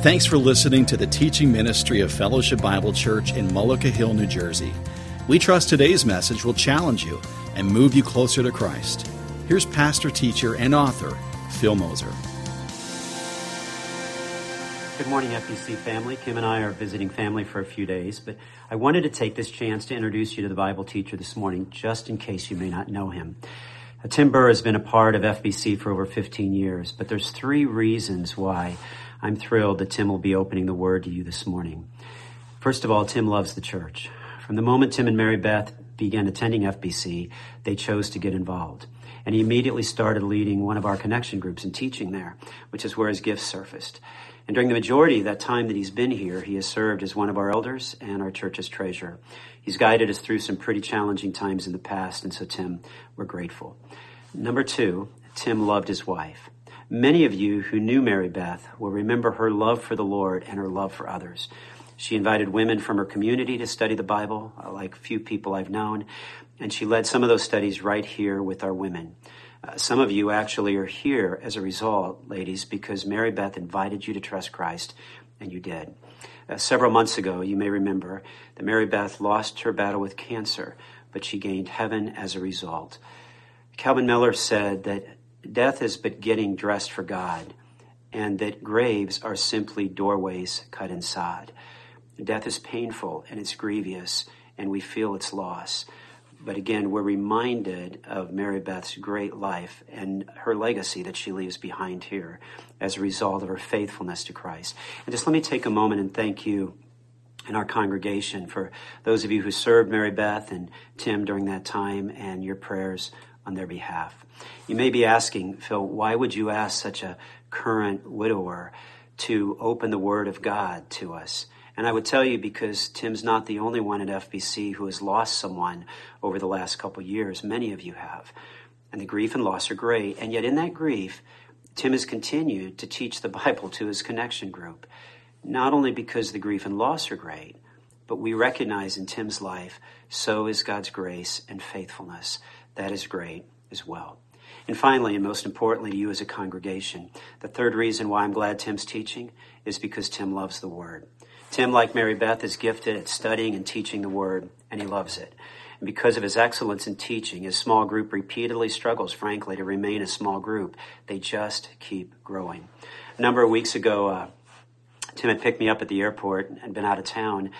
Thanks for listening to the teaching ministry of Fellowship Bible Church in Mullica Hill, New Jersey. We trust today's message will challenge you and move you closer to Christ. Here's pastor, teacher, and author, Phil Moser. Good morning, FBC family. Kim and I are visiting family for a few days, but I wanted to take this chance to introduce you to the Bible teacher this morning, just in case you may not know him. Tim Buhr has been a part of FBC for over 15 years, but there's three reasons why I'm thrilled that Tim will be opening the Word to you this morning. First of all, Tim loves the church. From the moment Tim and Mary Beth began attending FBC, they chose to get involved. And he immediately started leading one of our connection groups and teaching there, which is where his gifts surfaced. And during the majority of that time that he's been here, he has served as one of our elders and our church's treasurer. He's guided us through some pretty challenging times in the past, and so, Tim, we're grateful. Number two, Tim loved his wife. Many of you who knew Mary Beth will remember her love for the Lord and her love for others. She invited women from her community to study the Bible, uh, like few people I've known, and she led some of those studies right here with our women. Uh, some of you actually are here as a result, ladies, because Mary Beth invited you to trust Christ, and you did. Uh, several months ago, you may remember that Mary Beth lost her battle with cancer, but she gained heaven as a result. Calvin Miller said that death is but getting dressed for God, and that graves are simply doorways cut in sod. Death is painful and it's grievous, and we feel its loss. But again, we're reminded of Mary Beth's great life and her legacy that she leaves behind here as a result of her faithfulness to Christ. And just let me take a moment and thank you and our congregation for those of you who served Mary Beth and Tim during that time and your prayers on their behalf. You may be asking, Phil, why would you ask such a current widower to open the Word of God to us? And I would tell you because Tim's not the only one at FBC who has lost someone over the last couple years. Many of you have. And the grief and loss are great. And yet, in that grief, Tim has continued to teach the Bible to his connection group. Not only because the grief and loss are great, but we recognize in Tim's life, so is God's grace and faithfulness. That is great as well. And finally, and most importantly to you as a congregation, the third reason why I'm glad Tim's teaching is because Tim loves the Word. Tim, like Mary Beth, is gifted at studying and teaching the Word, and he loves it. And because of his excellence in teaching, his small group repeatedly struggles, frankly, to remain a small group. They just keep growing. A number of weeks ago, uh, Tim had picked me up at the airport and been out of town,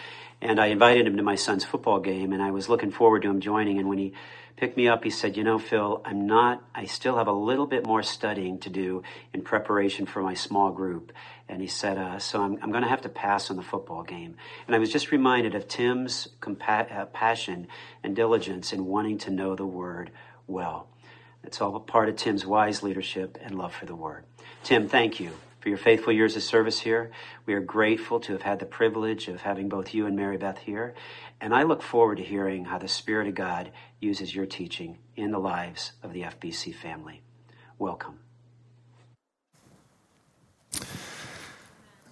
and I invited him to my son's football game, and I was looking forward to him joining. And when he picked me up, he said, You know, Phil, I'm not, I still have a little bit more studying to do in preparation for my small group. And he said, uh, So I'm, I'm going to have to pass on the football game. And I was just reminded of Tim's compa- uh, passion and diligence in wanting to know the Word well. It's all a part of Tim's wise leadership and love for the Word. Tim, thank you for your faithful years of service here. We are grateful to have had the privilege of having both you and Mary Beth here. And I look forward to hearing how the Spirit of God uses your teaching in the lives of the FBC family. Welcome.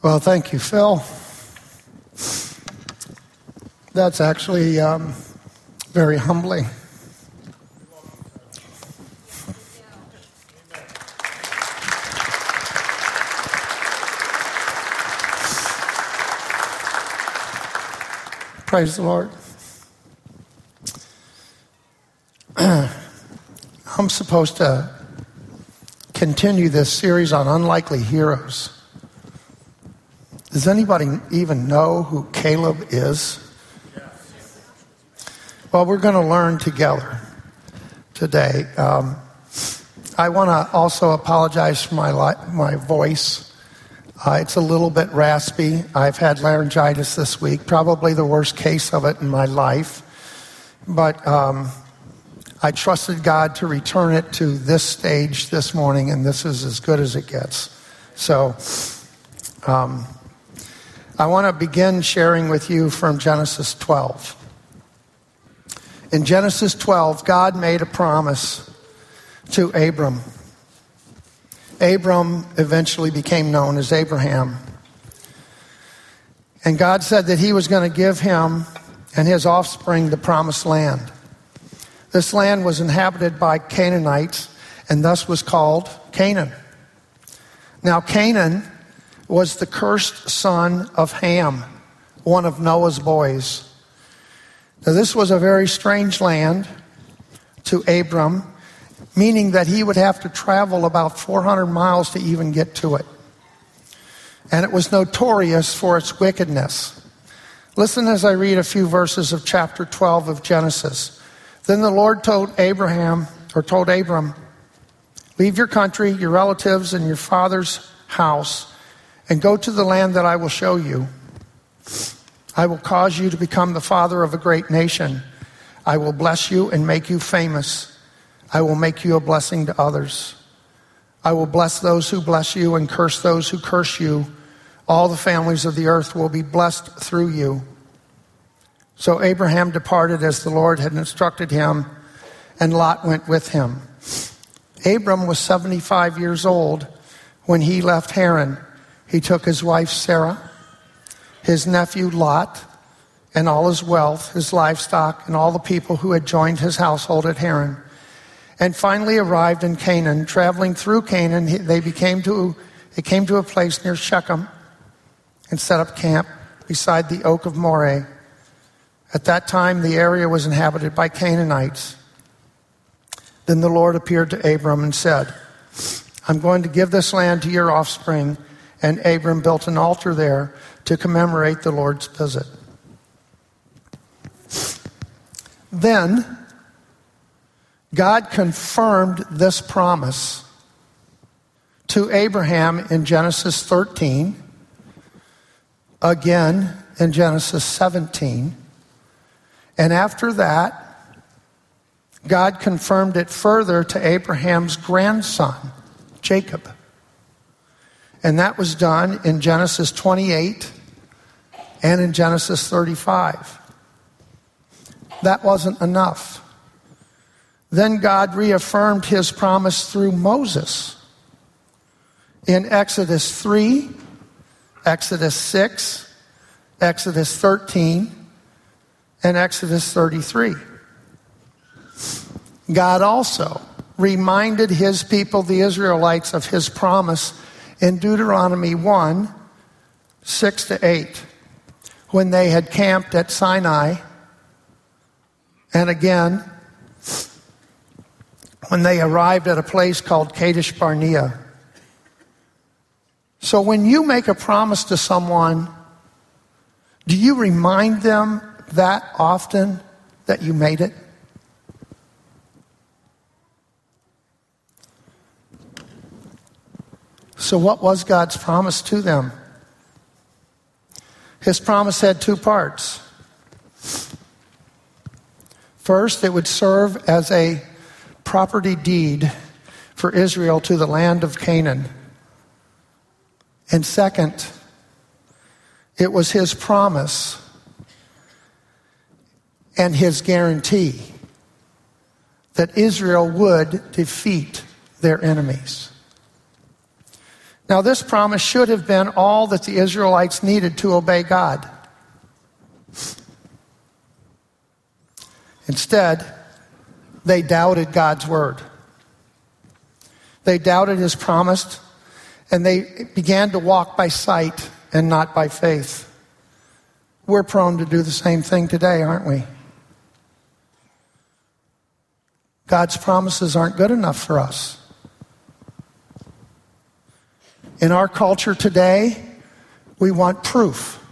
Well, thank you, Phil. That's actually um, very humbling. Praise the Lord. I'm supposed to continue this series on unlikely heroes. Does anybody even know who Caleb is? Well, we're going to learn together today. Um, I want to also apologize for my, li- my voice. Uh, it's a little bit raspy. I've had laryngitis this week, probably the worst case of it in my life. But um, I trusted God to return it to this stage this morning, and this is as good as it gets. So um, I want to begin sharing with you from Genesis 12. In Genesis 12, God made a promise to Abram. Abram eventually became known as Abraham. And God said that he was going to give him and his offspring the promised land. This land was inhabited by Canaanites and thus was called Canaan. Now, Canaan was the cursed son of Ham, one of Noah's boys. Now, this was a very strange land to Abram, meaning that he would have to travel about 400 miles to even get to it. And it was notorious for its wickedness. Listen as I read a few verses of chapter 12 of Genesis. Then the Lord told Abraham, or told Abram, Leave your country, your relatives, and your father's house, and go to the land that I will show you. I will cause you to become the father of a great nation. I will bless you and make you famous. I will make you a blessing to others. I will bless those who bless you and curse those who curse you. All the families of the earth will be blessed through you. So Abraham departed as the Lord had instructed him, and Lot went with him. Abram was 75 years old when he left Haran. He took his wife Sarah, his nephew Lot, and all his wealth, his livestock, and all the people who had joined his household at Haran, and finally arrived in Canaan. Traveling through Canaan, they became to came to a place near Shechem and set up camp beside the oak of Moreh. At that time, the area was inhabited by Canaanites. Then the Lord appeared to Abram and said, I'm going to give this land to your offspring. And Abram built an altar there to commemorate the Lord's visit. Then God confirmed this promise to Abraham in Genesis 13, again in Genesis 17, and after that, God confirmed it further to Abraham's grandson, Jacob. And that was done in Genesis 28 and in Genesis 35. That wasn't enough. Then God reaffirmed his promise through Moses in Exodus 3, Exodus 6, Exodus 13, and Exodus 33. God also reminded his people, the Israelites, of his promise in Deuteronomy 1 6 to 8, when they had camped at Sinai, and again when they arrived at a place called Kadesh Barnea. So when you make a promise to someone, do you remind them that often that you made it? So, what was God's promise to them? His promise had two parts. First, it would serve as a property deed for Israel to the land of Canaan. And second, it was his promise and his guarantee that Israel would defeat their enemies. Now, this promise should have been all that the Israelites needed to obey God. Instead, they doubted God's word. They doubted his promise, and they began to walk by sight and not by faith. We're prone to do the same thing today, aren't we? God's promises aren't good enough for us. In our culture today, we want proof.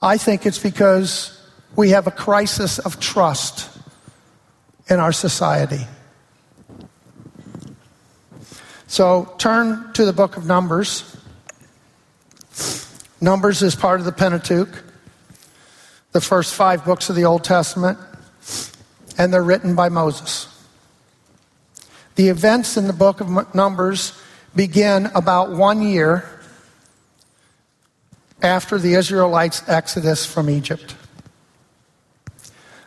I think it's because we have a crisis of trust in our society. So turn to the book of Numbers. Numbers is part of the Pentateuch, the first five books of the Old Testament, and they're written by Moses. The events in the book of Numbers begin about one year after the Israelites' exodus from Egypt.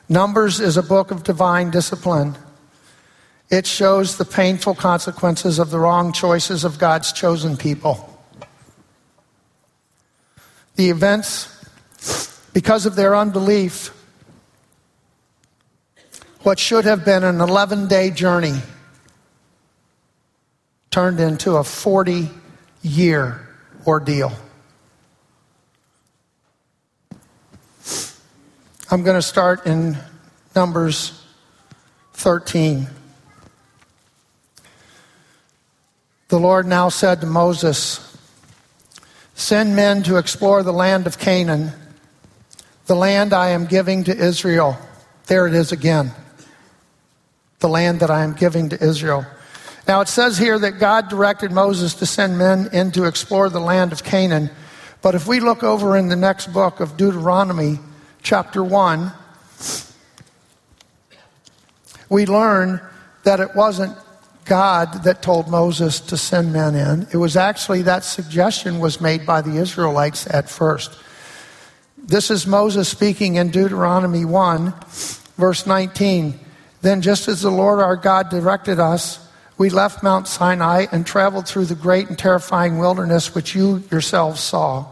Numbers is a book of divine discipline. It shows the painful consequences of the wrong choices of God's chosen people. The events, because of their unbelief, what should have been an 11 day journey turned into a 40 year ordeal. I'm going to start in Numbers 13. The Lord now said to Moses, Send men to explore the land of Canaan, the land I am giving to Israel. There it is again. The land that I am giving to Israel. Now it says here that God directed Moses to send men in to explore the land of Canaan. But if we look over in the next book of Deuteronomy, chapter 1, we learn that it wasn't God that told Moses to send men in. It was actually that suggestion was made by the Israelites at first. This is Moses speaking in Deuteronomy 1, verse 19. Then, just as the Lord our God directed us, we left Mount Sinai and traveled through the great and terrifying wilderness which you yourselves saw,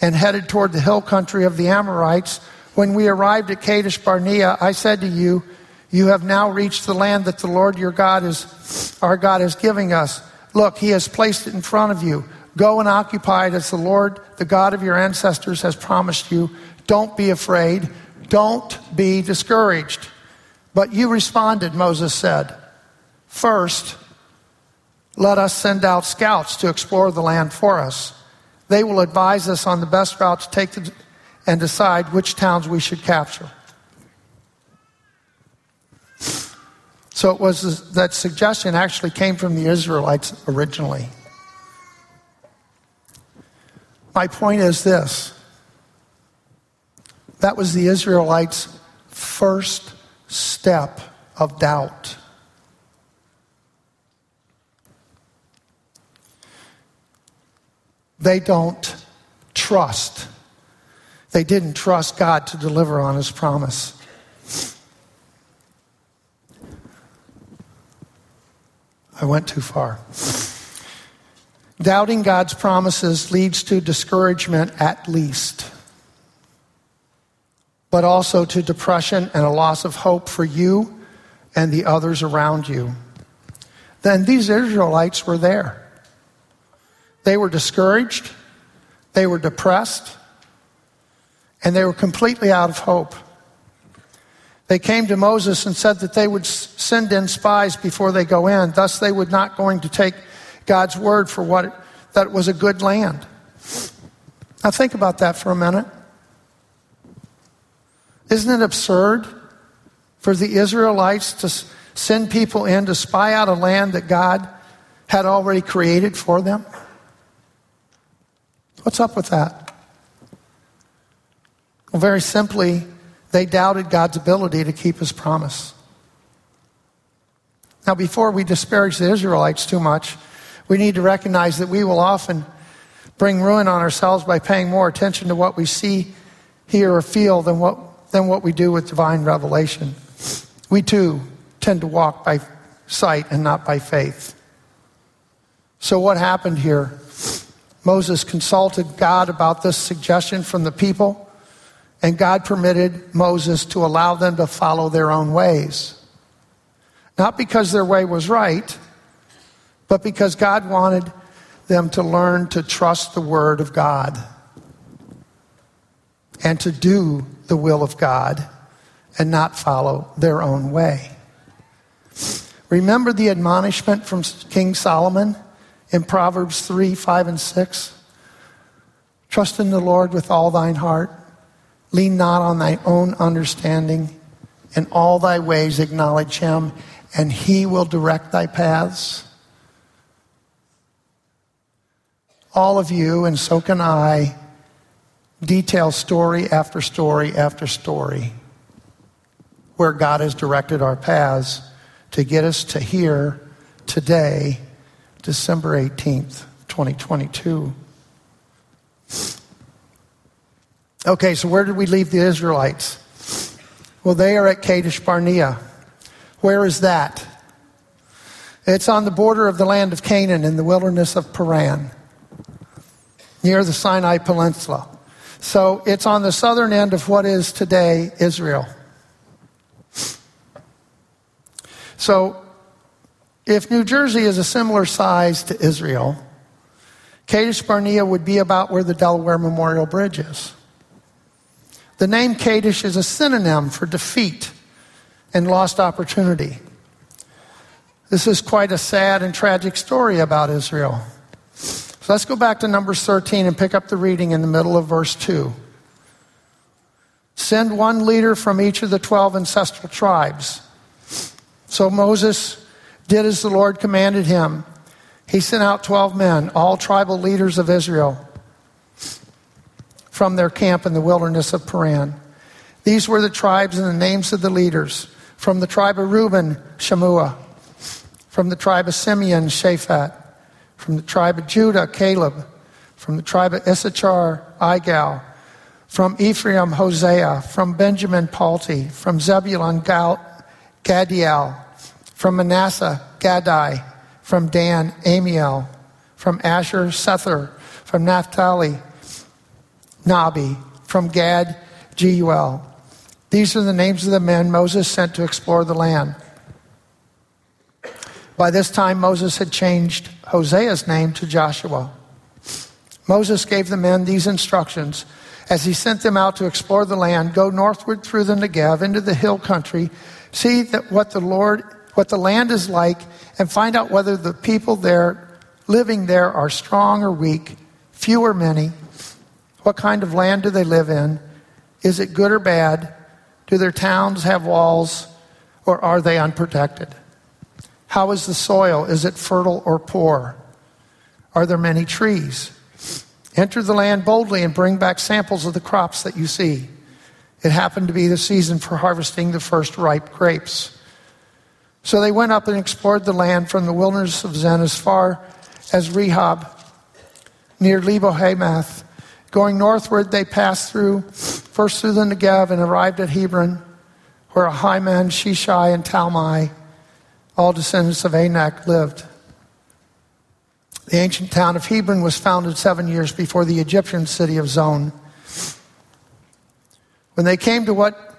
and headed toward the hill country of the Amorites when we arrived at Kadesh Barnea, I said to you, You have now reached the land that the Lord your God is, our God is giving us. Look, he has placed it in front of you. Go and occupy it as the Lord, the God of your ancestors, has promised you. Don't be afraid. Don't be discouraged. But you responded, Moses said. First, let us send out scouts to explore the land for us. They will advise us on the best route to take and decide which towns we should capture. So it was that suggestion actually came from the Israelites originally. My point is this that was the Israelites' first step of doubt. They don't trust they didn't trust God to deliver on his promise. I went too far. Doubting God's promises leads to discouragement at least, but also to depression and a loss of hope for you and the others around you. Then these Israelites were there. They were discouraged, they were depressed, and they were completely out of hope. They came to Moses and said that they would send in spies before they go in. Thus, they would not going to take God's word for what that was a good land. Now, think about that for a minute. Isn't it absurd for the Israelites to send people in to spy out a land that God had already created for them? What's up with that? Well, very simply, they doubted God's ability to keep his promise. Now, before we disparage the Israelites too much, we need to recognize that we will often bring ruin on ourselves by paying more attention to what we see, hear, or feel than what, than what we do with divine revelation. We too tend to walk by sight and not by faith. So, what happened here? Moses consulted God about this suggestion from the people. And God permitted Moses to allow them to follow their own ways. Not because their way was right, but because God wanted them to learn to trust the Word of God and to do the will of God and not follow their own way. Remember the admonishment from King Solomon in Proverbs 3 5 and 6? Trust in the Lord with all thine heart Lean not on thy own understanding. In all thy ways acknowledge him, and he will direct thy paths. All of you, and so can I, detail story after story after story where God has directed our paths to get us to here today, December 18th, 2022. Okay, so where did we leave the Israelites? Well, they are at Kadesh Barnea. Where is that? It's on the border of the land of Canaan in the wilderness of Paran, near the Sinai Peninsula. So it's on the southern end of what is today Israel. So If New Jersey is a similar size to Israel, Kadesh Barnea would be about where the Delaware Memorial Bridge is. The name Kadesh is a synonym for defeat and lost opportunity. This is quite a sad and tragic story about Israel. So let's go back to Numbers 13 and pick up the reading in the middle of verse 2. Send one leader from each of the 12 ancestral tribes. So Moses did as the Lord commanded him. He sent out 12 men, all tribal leaders of Israel, from their camp in the wilderness of Paran. These were the tribes and the names of the leaders. From the tribe of Reuben, Shammua. From the tribe of Simeon, Shaphat. From the tribe of Judah, Caleb. From the tribe of Issachar, Igal. From Ephraim, Hosea. From Benjamin, Palti. From Zebulun, Gal- Gadiel. From Manasseh, Gaddi. From Dan, Amiel. From Asher, Sethur. From Naphtali, Nahbi. From Gad, Jeuel. These are the names of the men Moses sent to explore the land. By this time, Moses had changed Hosea's name to Joshua. Moses gave the men these instructions as he sent them out to explore the land go northward through the Negev into the hill country, see that what the Lord what the land is like and find out whether the people there living there are strong or weak, few or many. What kind of land do they live in? Is it good or bad? Do their towns have walls or are they unprotected? How is the soil? Is it fertile or poor? Are there many trees? Enter the land boldly and bring back samples of the crops that you see. It happened to be the season for harvesting the first ripe grapes. So they went up and explored the land from the wilderness of Zin as far as Rehob, near Lebo Hamath. Going northward, they passed through, first through the Negev, and arrived at Hebron, where Ahiman, Sheshai, and Talmai, all descendants of Anak, lived. The ancient town of Hebron was founded seven years before the Egyptian city of Zoan. When they came to what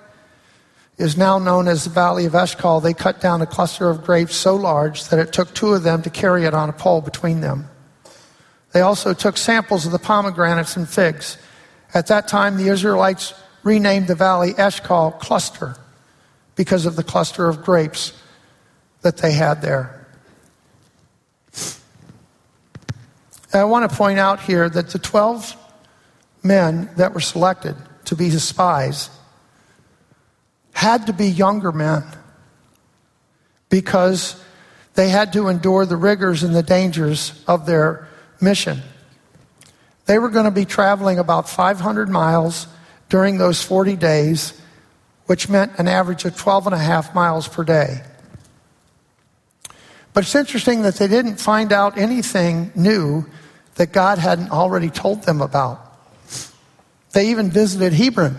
is now known as the Valley of Eshcol, they cut down a cluster of grapes so large that it took two of them to carry it on a pole between them. They also took samples of the pomegranates and figs. At that time, the Israelites renamed the valley Eshcol Cluster because of the cluster of grapes that they had there. And I want to point out here that the 12 men that were selected to be his spies had to be younger men because they had to endure the rigors and the dangers of their mission. They were going to be traveling about 500 miles during those 40 days, which meant an average of 12 and a half miles per day. But it's interesting that they didn't find out anything new that God hadn't already told them about. They even visited Hebron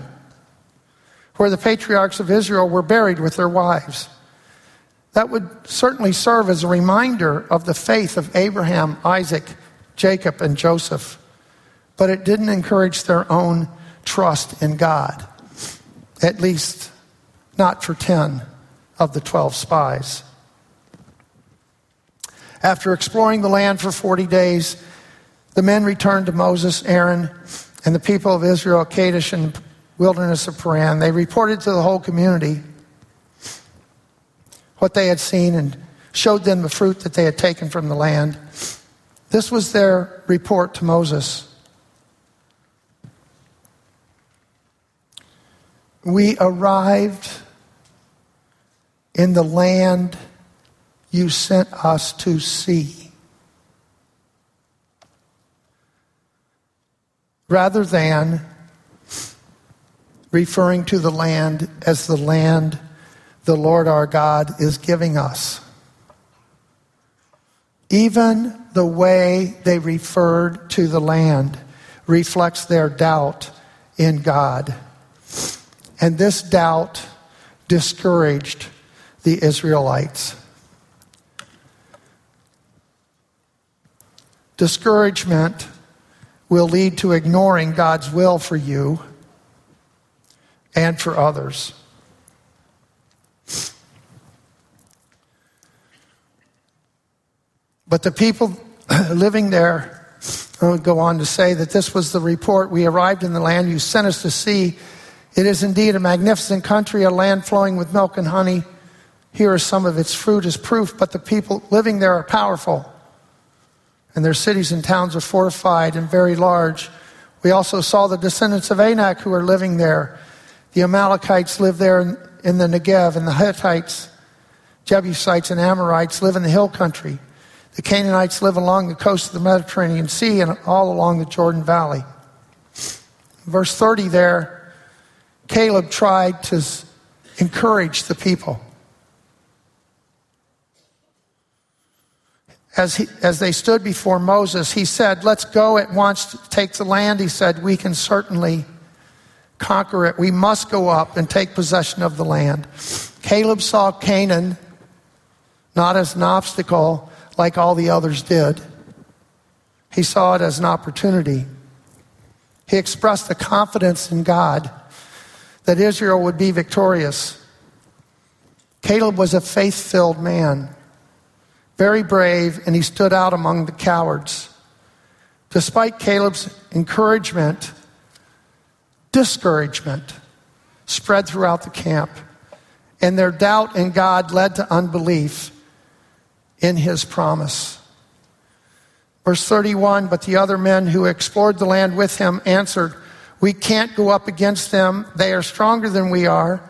where the patriarchs of Israel were buried with their wives. That would certainly serve as a reminder of the faith of Abraham, Isaac, Jacob, and Joseph. But it didn't encourage their own trust in God, at least not for 10 of the 12 spies. After exploring the land for 40 days, the men returned to Moses, Aaron, and the people of Israel, Kadesh and the wilderness of Paran. They reported to the whole community what they had seen and showed them the fruit that they had taken from the land. This was their report to Moses. We arrived in the land you sent us to see. Rather than referring to the land as the land the Lord our God is giving us. Even the way they referred to the land reflects their doubt in God. And this doubt discouraged the Israelites. Discouragement will lead to ignoring God's will for you and for others. But the people living there would go on to say that this was the report. We arrived in the land you sent us to see. It is indeed a magnificent country, a land flowing with milk and honey. Here are some of its fruit as proof, but the people living there are powerful, and their cities and towns are fortified and very large. We also saw the descendants of Anak who are living there. The Amalekites live there in, in the Negev, and the Hittites, Jebusites, and Amorites live in the hill country. The Canaanites live along the coast of the Mediterranean Sea and all along the Jordan Valley. Verse 30 there, Caleb tried to encourage the people. As, he, as they stood before Moses, he said, Let's go at once to take the land. He said, We can certainly conquer it. We must go up and take possession of the land. Caleb saw Canaan not as an obstacle, like all the others did. He saw it as an opportunity. He expressed the confidence in God that Israel would be victorious. Caleb was a faith filled man, very brave, and he stood out among the cowards. Despite Caleb's encouragement, discouragement spread throughout the camp, and their doubt in God led to unbelief in his promise. Verse 31 But the other men who explored the land with him answered, We can't go up against them. They are stronger than we are.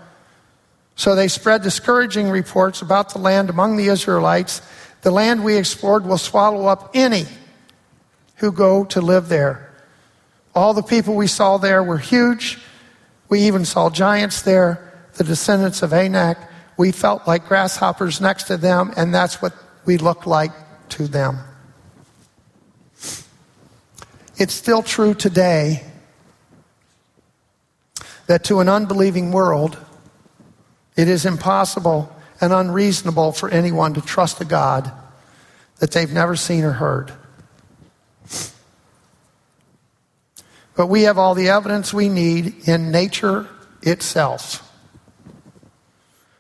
So they spread discouraging reports about the land among the Israelites. The land we explored will swallow up any who go to live there. All the people we saw there were huge. We even saw giants there, the descendants of Anak. We felt like grasshoppers next to them, and that's what we looked like to them. It's still true today that to an unbelieving world, it is impossible and unreasonable for anyone to trust a God that they've never seen or heard. But we have all the evidence we need in nature itself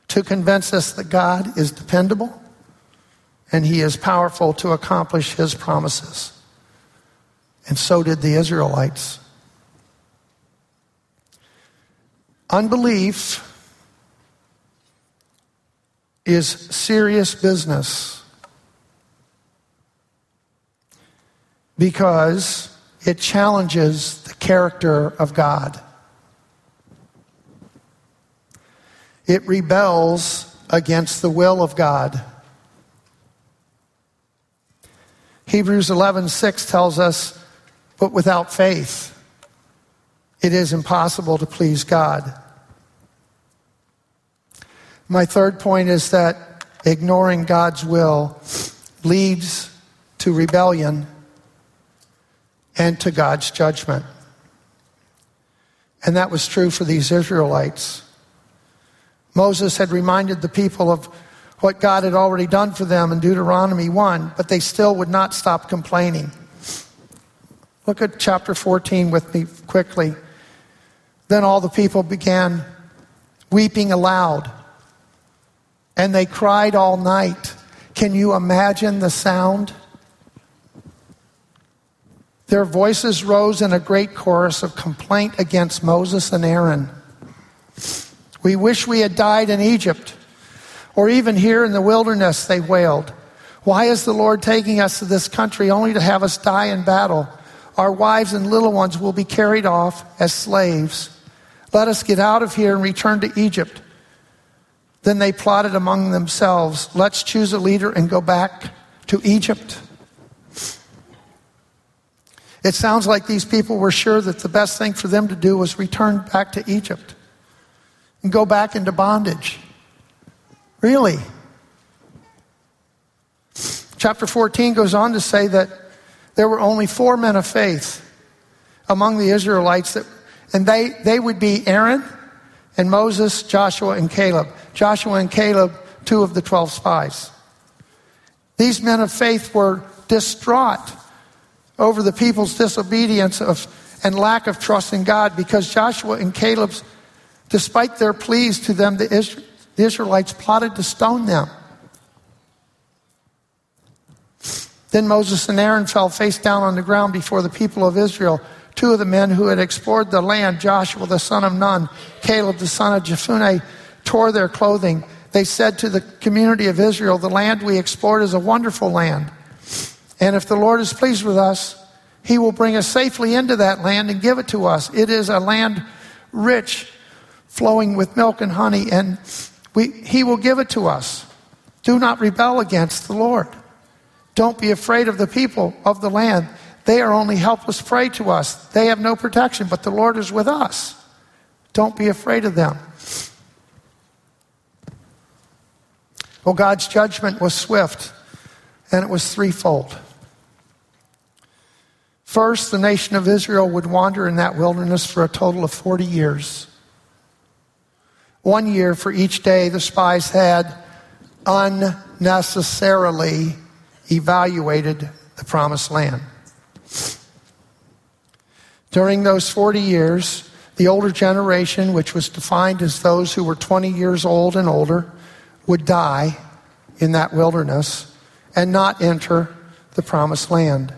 to convince us that God is dependable and he is powerful to accomplish his promises. And so did the Israelites. Unbelief is serious business because it challenges the character of God. It rebels against the will of God. Hebrews 11:6 tells us, "But without faith it is impossible to please God." My third point is that ignoring God's will leads to rebellion and to God's judgment. And that was true for these Israelites. Moses had reminded the people of what God had already done for them in Deuteronomy 1, but they still would not stop complaining. Look at chapter 14 with me quickly. Then all the people began weeping aloud, and they cried all night. Can you imagine the sound? Their voices rose in a great chorus of complaint against Moses and Aaron. We wish we had died in Egypt or even here in the wilderness, they wailed. Why is the Lord taking us to this country only to have us die in battle? Our wives and little ones will be carried off as slaves. Let us get out of here and return to Egypt. Then they plotted among themselves, let's choose a leader and go back to Egypt. It sounds like these people were sure that the best thing for them to do was return back to Egypt and go back into bondage. Really? Chapter 14 goes on to say that there were only four men of faith among the Israelites, that, and they, they would be Aaron and Moses, Joshua, and Caleb. Joshua and Caleb, two of the 12 spies. These men of faith were distraught over the people's disobedience of, and lack of trust in God because Joshua and Caleb's, despite their pleas to them, the the Israelites plotted to stone them. Then Moses and Aaron fell face down on the ground before the people of Israel. Two of the men who had explored the land, Joshua the son of Nun, Caleb the son of Jephunneh, tore their clothing. They said to the community of Israel, The land we explored is a wonderful land. And if the Lord is pleased with us, he will bring us safely into that land and give it to us. It is a land rich, flowing with milk and honey, and we, he will give it to us. Do not rebel against the Lord. Don't be afraid of the people of the land. They are only helpless prey to us. They have no protection, but the Lord is with us. Don't be afraid of them. Well, God's judgment was swift, and it was threefold. First, the nation of Israel would wander in that wilderness for a total of 40 years. One year for each day the spies had unnecessarily evaluated the promised land. During those 40 years, the older generation, which was defined as those who were 20 years old and older, would die in that wilderness and not enter the promised land.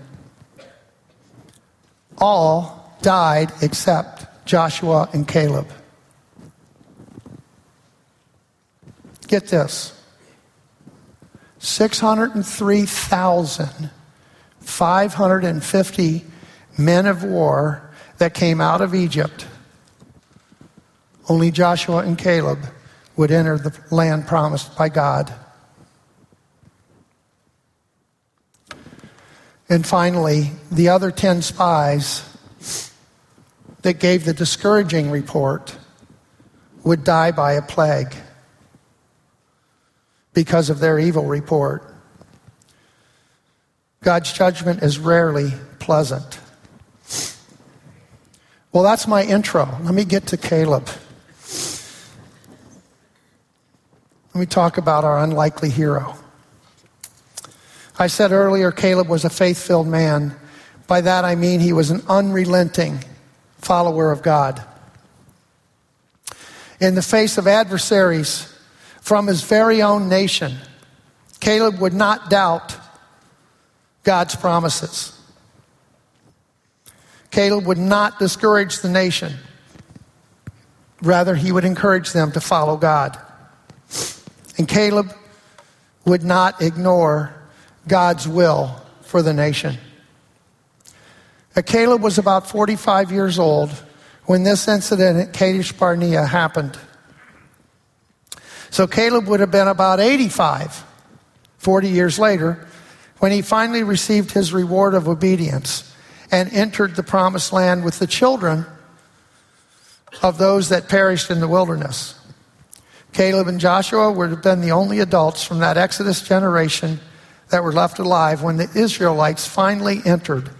All died except Joshua and Caleb. Get this 603,550 men of war that came out of Egypt. Only Joshua and Caleb would enter the land promised by God. And finally, the other 10 spies that gave the discouraging report would die by a plague because of their evil report. God's judgment is rarely pleasant. Well, that's my intro. Let me get to Caleb. Let me talk about our unlikely hero. I said earlier Caleb was a faith filled man. By that I mean he was an unrelenting follower of God. In the face of adversaries, from his very own nation. Caleb would not doubt God's promises. Caleb would not discourage the nation. Rather, he would encourage them to follow God. And Caleb would not ignore God's will for the nation. Now, Caleb was about 45 years old when this incident at Kadesh Barnea happened. So Caleb would have been about 85, 40 years later, when he finally received his reward of obedience and entered the promised land with the children of those that perished in the wilderness. Caleb and Joshua would have been the only adults from that Exodus generation that were left alive when the Israelites finally entered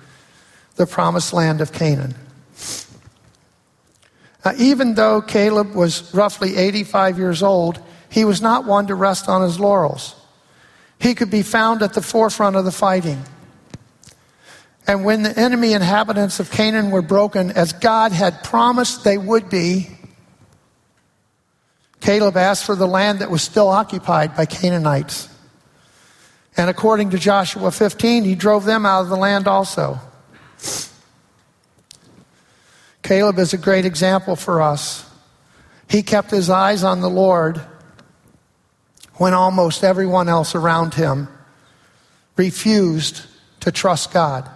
the promised land of Canaan. Now, even though Caleb was roughly 85 years old, he was not one to rest on his laurels. He could be found at the forefront of the fighting. And when the enemy inhabitants of Canaan were broken, as God had promised they would be, Caleb asked for the land that was still occupied by Canaanites. And according to Joshua 15, he drove them out of the land also. Caleb is a great example for us. He kept his eyes on the Lord when almost everyone else around him refused to trust God.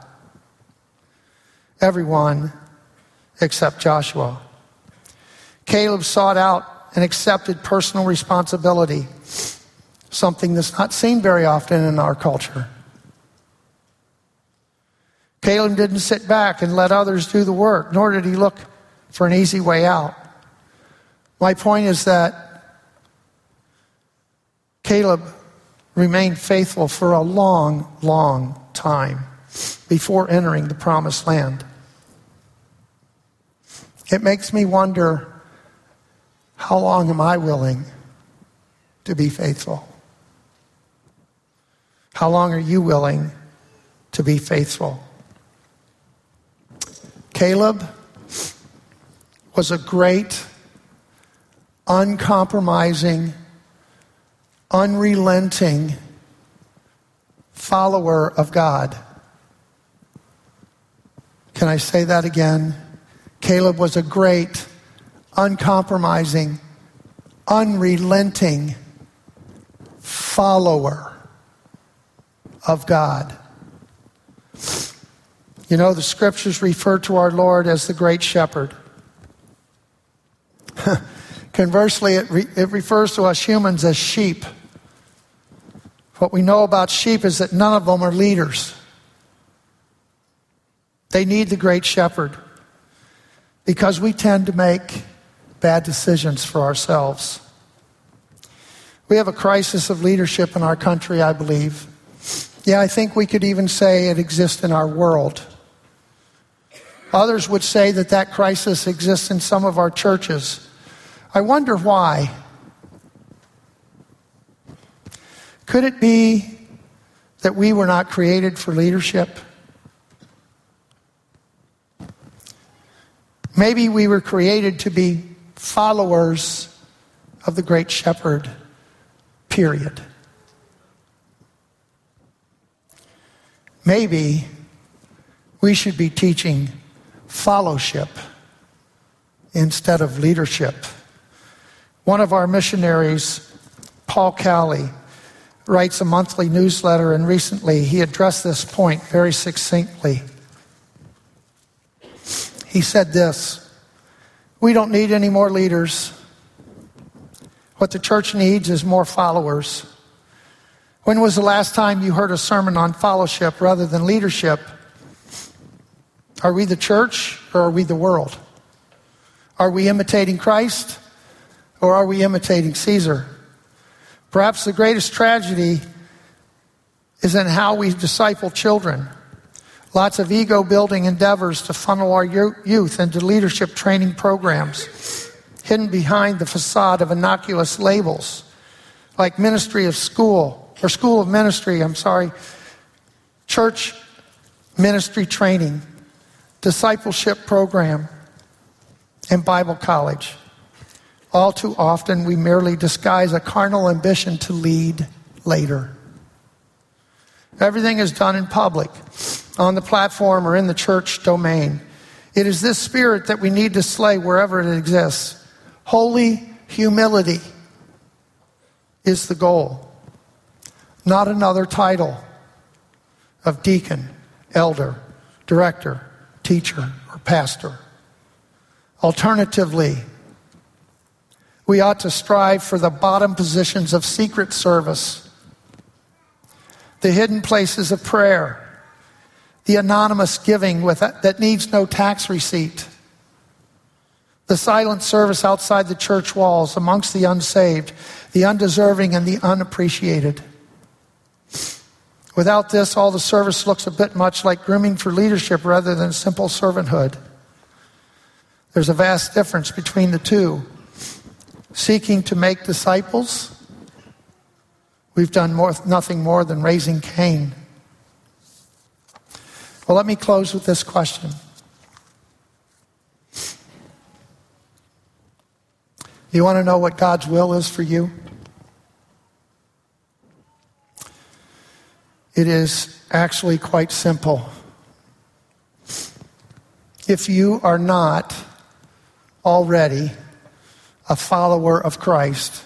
Everyone except Joshua. Caleb sought out and accepted personal responsibility, something that's not seen very often in our culture. Caleb didn't sit back and let others do the work, nor did he look for an easy way out. My point is that Caleb remained faithful for a long, long time before entering the promised land. It makes me wonder how long am I willing to be faithful? How long are you willing to be faithful? Caleb was a great, uncompromising, unrelenting follower of God. Can I say that again? Caleb was a great, uncompromising, unrelenting follower of God. You know, the scriptures refer to our Lord as the great shepherd. Conversely, it, re- it refers to us humans as sheep. What we know about sheep is that none of them are leaders. They need the great shepherd because we tend to make bad decisions for ourselves. We have a crisis of leadership in our country, I believe. Yeah, I think we could even say it exists in our world. Others would say that that crisis exists in some of our churches. I wonder why. Could it be that we were not created for leadership? Maybe we were created to be followers of the Great Shepherd, period. Maybe we should be teaching fellowship instead of leadership. One of our missionaries, Paul Cowley, writes a monthly newsletter, and recently he addressed this point very succinctly. He said this We don't need any more leaders. What the church needs is more followers. When was the last time you heard a sermon on fellowship rather than leadership? Are we the church or are we the world? Are we imitating Christ or are we imitating Caesar? Perhaps the greatest tragedy is in how we disciple children. Lots of ego building endeavors to funnel our youth into leadership training programs, hidden behind the facade of innocuous labels like ministry of school, or school of ministry, I'm sorry, church ministry training, discipleship program, and Bible college. All too often, we merely disguise a carnal ambition to lead later. Everything is done in public on the platform or in the church domain. It is this spirit that we need to slay wherever it exists. Holy humility is the goal, not another title of deacon, elder, director, teacher, or pastor. Alternatively, we ought to strive for the bottom positions of secret service, the hidden places of prayer, the anonymous giving with, that needs no tax receipt, the silent service outside the church walls amongst the unsaved, the undeserving, and the unappreciated. Without this, all the service looks a bit much like grooming for leadership rather than simple servanthood. There's a vast difference between the two. Seeking to make disciples, we've done more, nothing more than raising Cain. Well, let me close with this question. You want to know what God's will is for you? It is actually quite simple. If you are not already a follower of Christ,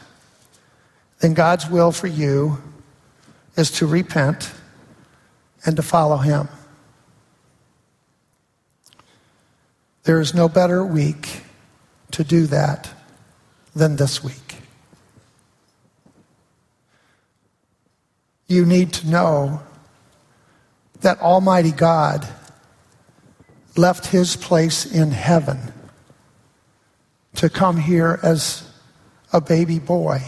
then God's will for you is to repent and to follow Him. There is no better week to do that than this week. You need to know that Almighty God left his place in heaven to come here as a baby boy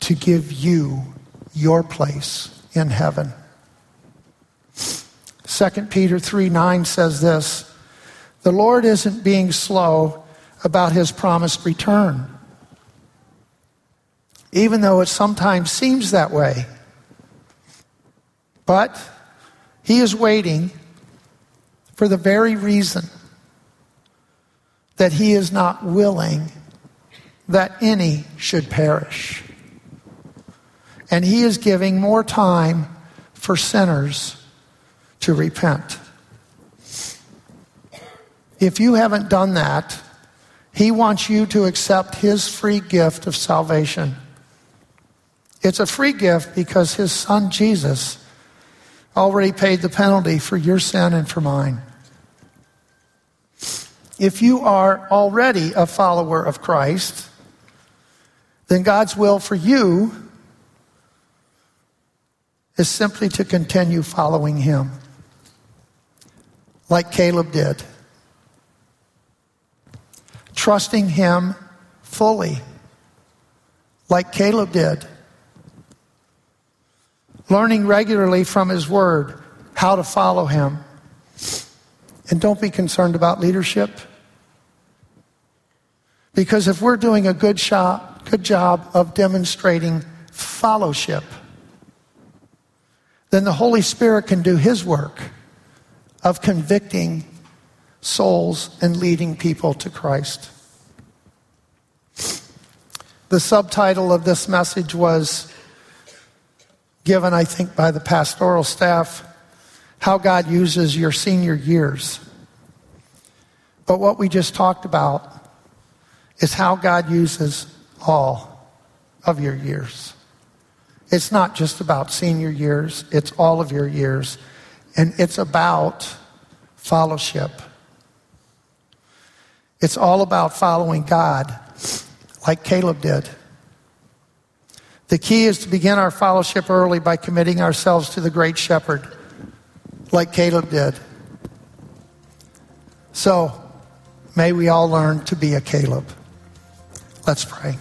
to give you your place in heaven. 2 Peter 3 9 says this the Lord isn't being slow about his promised return, even though it sometimes seems that way. But he is waiting for the very reason that he is not willing that any should perish. And he is giving more time for sinners to repent. If you haven't done that, He wants you to accept His free gift of salvation. It's a free gift because His Son Jesus already paid the penalty for your sin and for mine. If you are already a follower of Christ, then God's will for you is simply to continue following Him, like Caleb did, trusting Him fully, like Caleb did, learning regularly from His Word how to follow Him. And don't be concerned about leadership. Because if we're doing a good job, good job of demonstrating fellowship, then the Holy Spirit can do His work of convicting souls and leading people to Christ. The subtitle of this message was given, I think, by the pastoral staff How God Uses Your Senior Years. But what we just talked about is how God uses all of your years. It's not just about senior years, it's all of your years. And it's about fellowship. It's all about following God, like Caleb did. The key is to begin our fellowship early by committing ourselves to the great shepherd, like Caleb did. So, may we all learn to be a Caleb. Let's pray.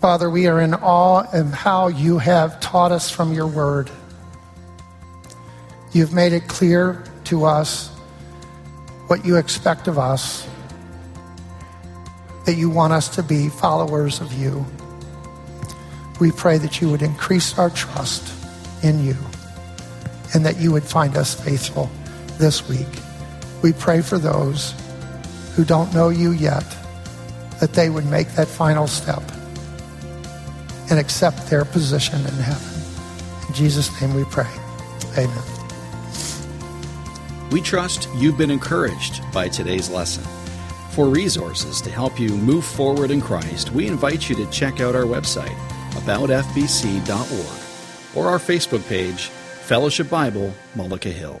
Father, we are in awe of how you have taught us from your word. You've made it clear to us what you expect of us, that you want us to be followers of you. We pray that you would increase our trust in you and that you would find us faithful this week. We pray for those who don't know you yet, that they would make that final step and accept their position in heaven. In Jesus' name we pray. Amen. We trust you've been encouraged by today's lesson. For resources to help you move forward in Christ, we invite you to check out our website, aboutfbc.org, or our Facebook page, Fellowship Bible, Mullica Hill.